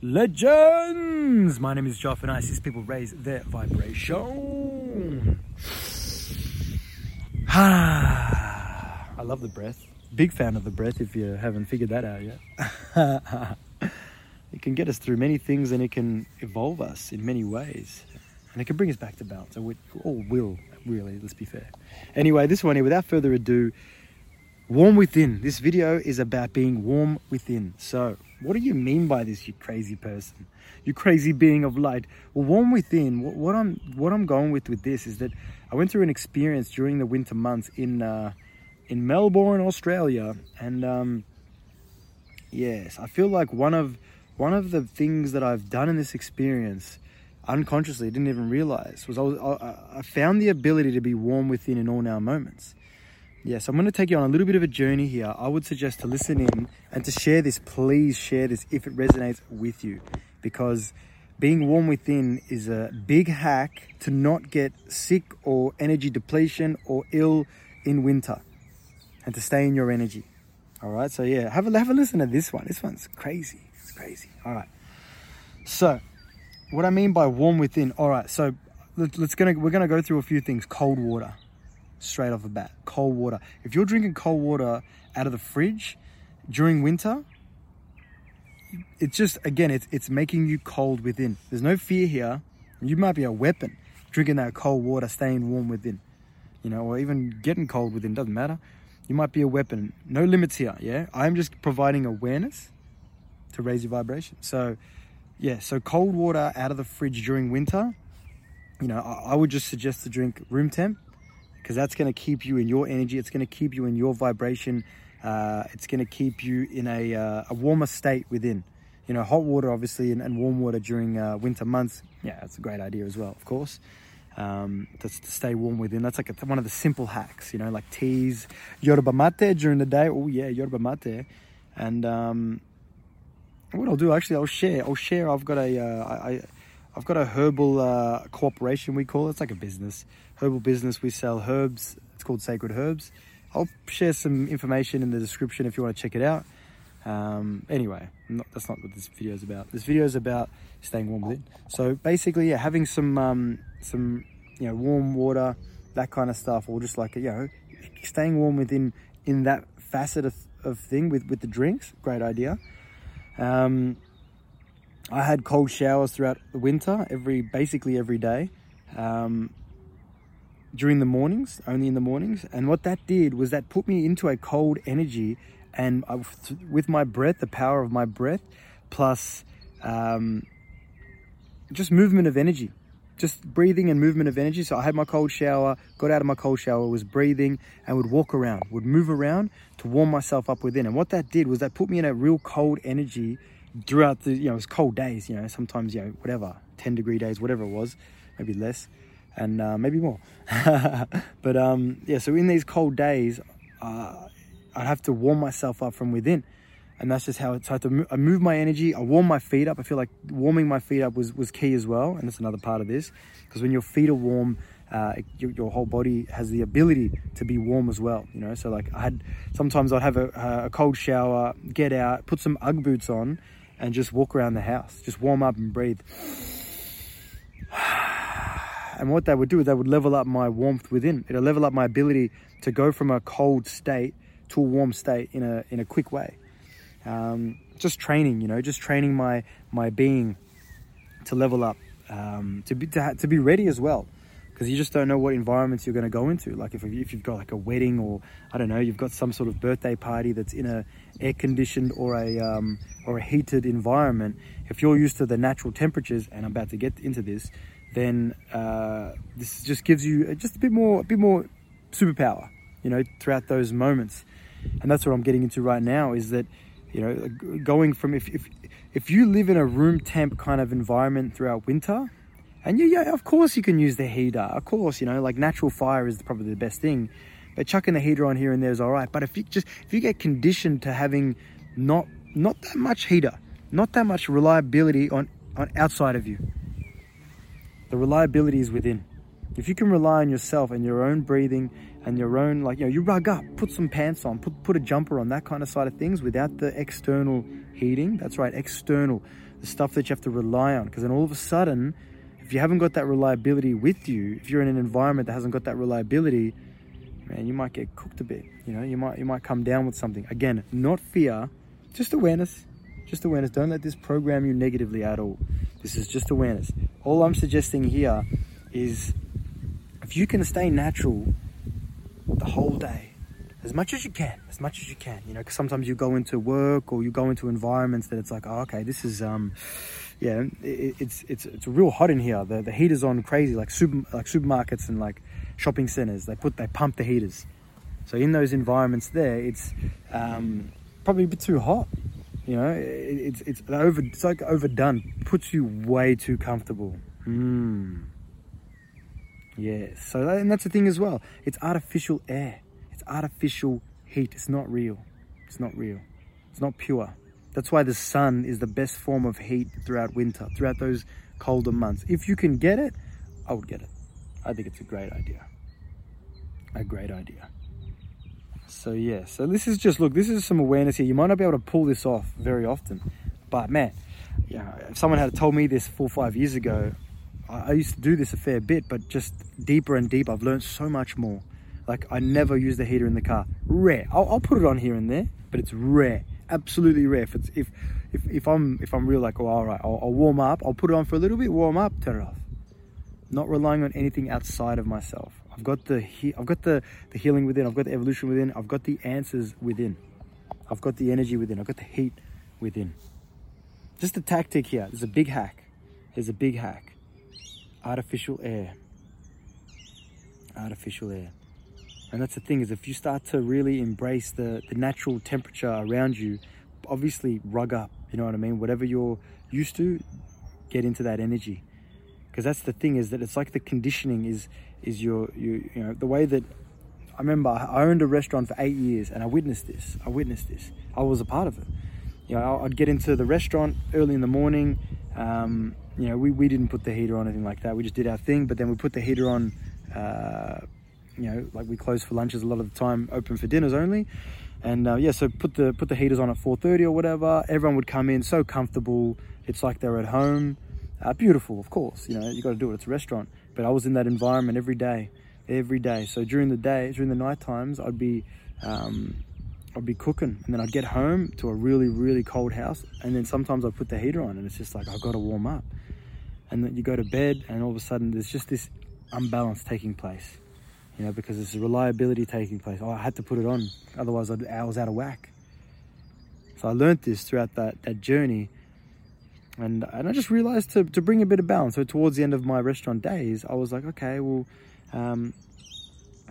Legends! My name is Joff and I assist people raise their vibration. I love the breath. Big fan of the breath if you haven't figured that out yet. it can get us through many things and it can evolve us in many ways. And it can bring us back to balance. And we all will, really, let's be fair. Anyway, this one here, without further ado, warm within. This video is about being warm within. So, what do you mean by this, you crazy person? You crazy being of light. Well, warm within. What, what I'm what I'm going with with this is that I went through an experience during the winter months in uh, in Melbourne, Australia, and um, yes, I feel like one of one of the things that I've done in this experience unconsciously didn't even realize was I, was, I, I found the ability to be warm within in all now moments. Yes, I'm going to take you on a little bit of a journey here. I would suggest to listen in and to share this. Please share this if it resonates with you because being warm within is a big hack to not get sick or energy depletion or ill in winter and to stay in your energy. All right, so yeah, have a, have a listen to this one. This one's crazy. It's crazy. All right. So, what I mean by warm within, all right, so let's gonna we're gonna go through a few things. Cold water, straight off the bat. Cold water. If you're drinking cold water out of the fridge during winter, it's just again, it's it's making you cold within. There's no fear here. You might be a weapon drinking that cold water, staying warm within. You know, or even getting cold within doesn't matter. You might be a weapon. No limits here, yeah? I'm just providing awareness to raise your vibration. So, yeah, so cold water out of the fridge during winter, you know, I, I would just suggest to drink room temp because that's going to keep you in your energy. It's going to keep you in your vibration. Uh, it's going to keep you in a, uh, a warmer state within. You know, hot water, obviously, and, and warm water during uh, winter months. Yeah, that's a great idea as well, of course um, to, to, stay warm within. That's like a, one of the simple hacks, you know, like teas, yerba mate during the day. Oh yeah, yerba mate. And um, what I'll do actually, I'll share. I'll share. I've got a, uh, I, I've got a herbal uh, cooperation. We call it. It's like a business, herbal business. We sell herbs. It's called Sacred Herbs. I'll share some information in the description if you want to check it out. Um, anyway, not, that's not what this video is about. This video is about staying warm within. So basically, yeah, having some um, some you know warm water, that kind of stuff, or just like you know staying warm within in that facet of, of thing with with the drinks. Great idea. Um, I had cold showers throughout the winter, every basically every day. Um, during the mornings, only in the mornings. And what that did was that put me into a cold energy and I, with my breath, the power of my breath, plus um, just movement of energy, just breathing and movement of energy. So I had my cold shower, got out of my cold shower, was breathing, and would walk around, would move around to warm myself up within. And what that did was that put me in a real cold energy throughout the, you know, it was cold days, you know, sometimes, you know, whatever, 10 degree days, whatever it was, maybe less and uh, maybe more. but um, yeah, so in these cold days, uh, I'd have to warm myself up from within. And that's just how it's hard to move, I move my energy. I warm my feet up. I feel like warming my feet up was, was key as well. And that's another part of this. Because when your feet are warm, uh, your, your, whole body has the ability to be warm as well. You know, so like I had, sometimes I'd have a, a cold shower, get out, put some Ugg boots on and just walk around the house. Just warm up and breathe. And what they would do is they would level up my warmth within. It'll level up my ability to go from a cold state to a warm state in a in a quick way. Um, just training, you know, just training my my being to level up, um, to be to, to be ready as well, because you just don't know what environments you're going to go into. Like if if you've got like a wedding or I don't know, you've got some sort of birthday party that's in a air conditioned or a um, or a heated environment. If you're used to the natural temperatures, and I'm about to get into this, then uh, this just gives you just a bit more a bit more superpower, you know, throughout those moments and that's what I'm getting into right now is that you know going from if if if you live in a room temp kind of environment throughout winter and yeah, yeah of course you can use the heater. Of course you know like natural fire is probably the best thing. But chucking the heater on here and there is all right but if you just if you get conditioned to having not not that much heater not that much reliability on on outside of you the reliability is within. If you can rely on yourself and your own breathing and your own like you know you rug up put some pants on put put a jumper on that kind of side of things without the external heating. That's right external. The stuff that you have to rely on. Because then all of a sudden, if you haven't got that reliability with you, if you're in an environment that hasn't got that reliability, man, you might get cooked a bit. You know, you might you might come down with something. Again, not fear, just awareness. Just awareness. Don't let this program you negatively at all. This is just awareness. All I'm suggesting here is if you can stay natural the whole day, as much as you can, as much as you can, you know, because sometimes you go into work or you go into environments that it's like, oh, okay, this is, um, yeah, it, it's it's it's real hot in here. The the heaters on crazy, like super like supermarkets and like shopping centers. They put they pump the heaters. So in those environments there, it's um, probably a bit too hot. You know, it, it's it's over. It's like overdone. Puts you way too comfortable. Hmm. Yes. So and that's the thing as well. It's artificial air. It's artificial heat. It's not real. It's not real. It's not pure. That's why the sun is the best form of heat throughout winter, throughout those colder months. If you can get it, I would get it. I think it's a great idea. A great idea. So yeah, so this is just look, this is some awareness here. You might not be able to pull this off very often, but man, yeah, if someone had told me this four or five years ago, I, used to do this a fair bit, but just deeper and deeper. I've learned so much more. Like I never use the heater in the car. Rare. I'll, I'll put it on here and there, but it's rare. Absolutely rare. If it's if if, if I'm if I'm real like, oh, all right, I'll, I'll warm up. I'll put it on for a little bit, warm up, turn it off. Not relying on anything outside of myself. I've got the he- I've got the the healing within. I've got the evolution within. I've got the answers within. I've got the energy within. I've got the heat within. Just a tactic here. There's a big hack. There's a big hack artificial air. Artificial air. And that's the thing is if you start to really embrace the, the natural temperature around you, obviously rug up, you know what I mean? Whatever you're used to, get into that energy. Because that's the thing is that it's like the conditioning is is your you you know the way that I remember I owned a restaurant for eight years and I witnessed this. I witnessed this. I was a part of it. You know, I'd get into the restaurant early in the morning. Um, you know, we, we didn't put the heater on anything like that. We just did our thing, but then we put the heater on, uh, you know, like we close for lunches a lot of the time, open for dinners only. And uh, yeah, so put the put the heaters on at 4:30 or whatever. Everyone would come in, so comfortable. It's like they're at home. Uh, beautiful, of course. You know, you got to do it. It's a restaurant. But I was in that environment every day, every day. So during the day, during the night times, I'd be um, I'd be cooking and then I'd get home to a really, really cold house. And then sometimes I'd put the heater on and it's just like, I've got to warm up. And then you go to bed and all of a sudden there's just this unbalance taking place, you know, because there's reliability taking place. Oh, I had to put it on. Otherwise I'd, I was out of whack. So I learned this throughout that, that journey. And, and I just realized to, to bring a bit of balance. So towards the end of my restaurant days, I was like, okay, well, um,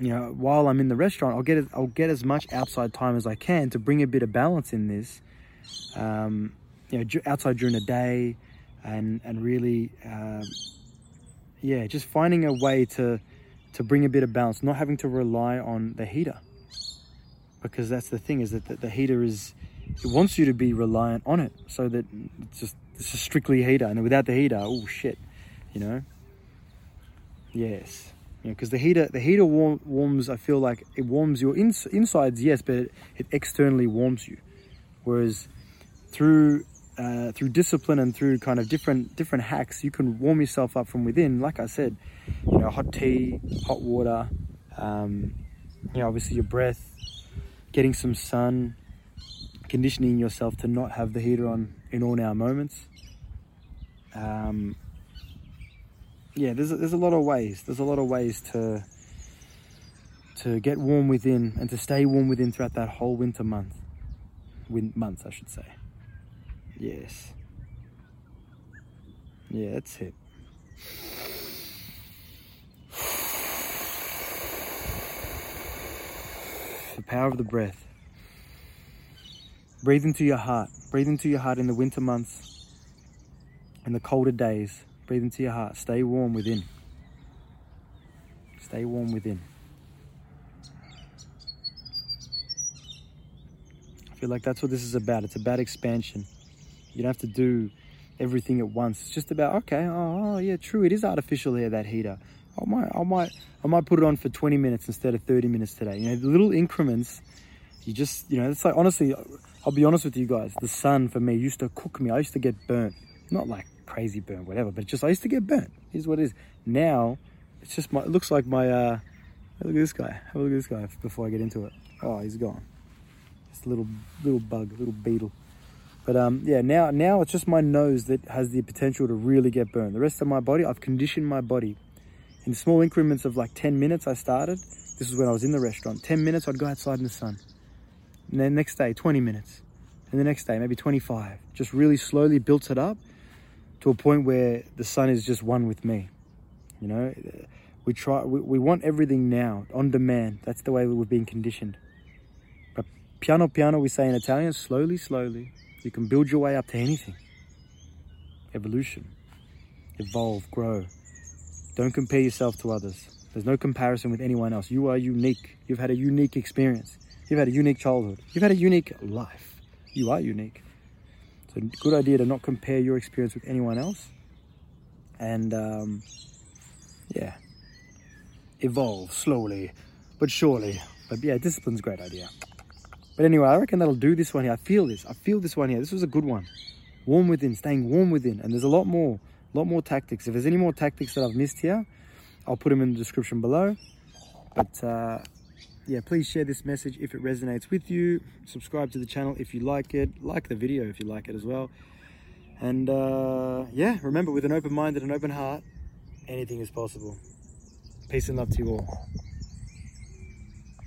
you know, while I'm in the restaurant, I'll get I'll get as much outside time as I can to bring a bit of balance in this. Um, you know, outside during the day, and and really, uh, yeah, just finding a way to to bring a bit of balance, not having to rely on the heater, because that's the thing is that the, the heater is it wants you to be reliant on it, so that it's just it's strictly heater, and without the heater, oh shit, you know. Yes. Because the heater the heater warm, warms I feel like it warms your ins, insides yes but it, it, externally warms you. Whereas through uh, through discipline and through kind of different different hacks you can warm yourself up from within like I said you know hot tea hot water um, you know obviously your breath getting some sun conditioning yourself to not have the heater on in all our moments um, yeah, there's there's a lot of ways. There's a lot of ways to to get warm within and to stay warm within throughout that whole winter month. Win months, I should say. Yes. Yeah, that's it. The power of the breath. Breathe into your heart. Breathe into your heart in the winter months and the colder days. Breathe into your heart. Stay warm within. Stay warm within. I feel like that's what this is about. It's about expansion. You don't have to do everything at once. It's just about okay. Oh, oh yeah, true. It is artificial here. That heater. I might, I might, I might put it on for 20 minutes instead of 30 minutes today. You know, the little increments. You just, you know, it's like honestly, I'll be honest with you guys. The sun for me used to cook me. I used to get burnt Not like crazy burnt, whatever, but just I used to get burnt. Here's what it is. Now, it's just my, it looks like my, uh, look at this guy. Have a look at this guy before I get into it. Oh, he's gone. A little, little bug, little beetle. But um, yeah, now now it's just my nose that has the potential to really get burned. The rest of my body, I've conditioned my body in small increments of like 10 minutes. I started. This is when I was in the restaurant. 10 minutes, I'd go outside in the sun. And then next day, 20 minutes. And the next day, maybe 25. Just really slowly built it up to a point where the sun is just one with me. You know, we try, we, we want everything now, on demand. That's the way we've been conditioned. But piano piano, we say in Italian, slowly, slowly, you can build your way up to anything. Evolution. Evolve, grow. Don't compare yourself to others. There's no comparison with anyone else. You are unique. You've had a unique experience. You've had a unique childhood. You've had a unique life. You are unique. So, good idea to not compare your experience with anyone else. And, um, yeah, evolve slowly but surely. But yeah, discipline's a great idea. But anyway, I reckon that'll do this one here. I feel this. I feel this one here. This was a good one. Warm within, staying warm within. And there's a lot more, a lot more tactics. If there's any more tactics that I've missed here, I'll put them in the description below. But uh, yeah, please share this message if it resonates with you. Subscribe to the channel if you like it. Like the video if you like it as well. And uh, yeah, remember, with an open mind and an open heart, anything is possible. Peace and love to you all.